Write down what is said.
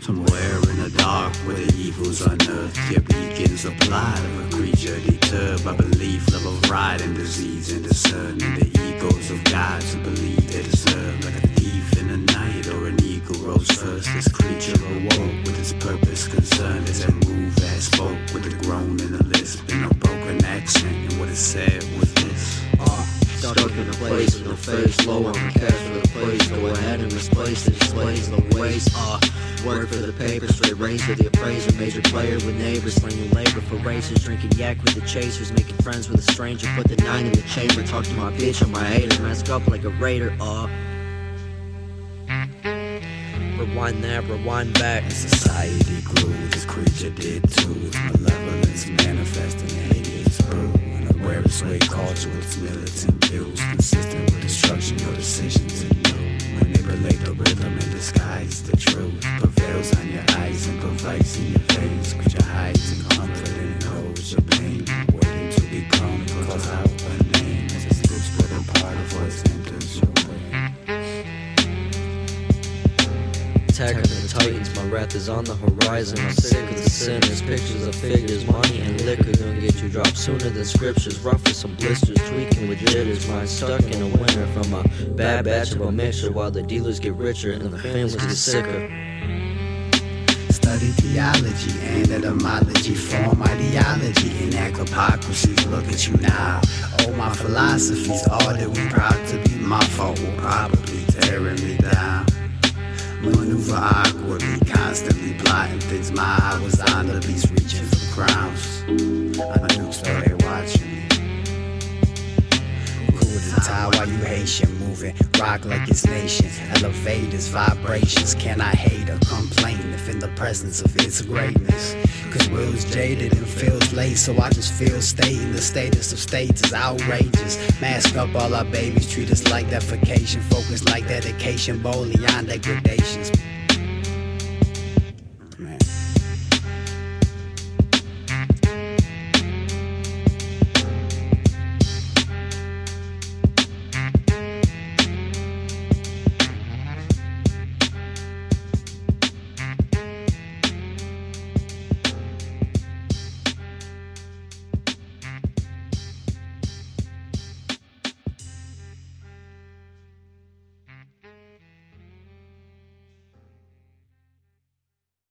Somewhere in the dark where the eagles unearthed Your beacons applied of a creature deterred by belief Love of ride and disease and discern And the egos of gods who believe they deserve. Like a thief in the night or an eagle rose first This creature awoke with its purpose Stuck in a place with no face, low on the cash for the place. Go ahead and misplace the displays, the waste. Uh, work for the paper, straight for the appraiser. Major player with neighbors, slinging labor for racers. Drinking yak with the chasers, making friends with a stranger. Put the nine in the chamber, talk to my bitch on my hater. Mask up like a raider. Uh, rewind that, rewind back. As society grew, this creature did too. Its malevolence manifesting hideous brew. Unaware of sway culture its militant views. Consistent with destruction, your decisions and you. Manipulate the rhythm and disguise the truth. Prevails on your eyes and provides in your face. Creature hides Titans, my wrath is on the horizon. I'm sick of the sinners, pictures of figures, money and liquor gonna get you dropped sooner than scriptures. Rough with some blisters, tweaking with jitters. Mind stuck in a winter from a bad batch of a mixture, while the dealers get richer and the families get sicker. Study theology and etymology, form ideology, and enact hypocrisies. Look at you now. Oh, my philosophy's all that we proud to be. My fault will probably tearing me down. Maneuver constantly plotting things. My eye was on the beast, reaching for crowns. I knew so they watching me. Cool the tie while you Haitian moving, rock like it's nation. Elevators, vibrations. Can I hate or complain if in the presence of its greatness? Cause will's jaded and feels late, so I just feel stating the status of states is outrageous. Mask up all our babies, treat us like defecation, focus like dedication, boldly on degradations.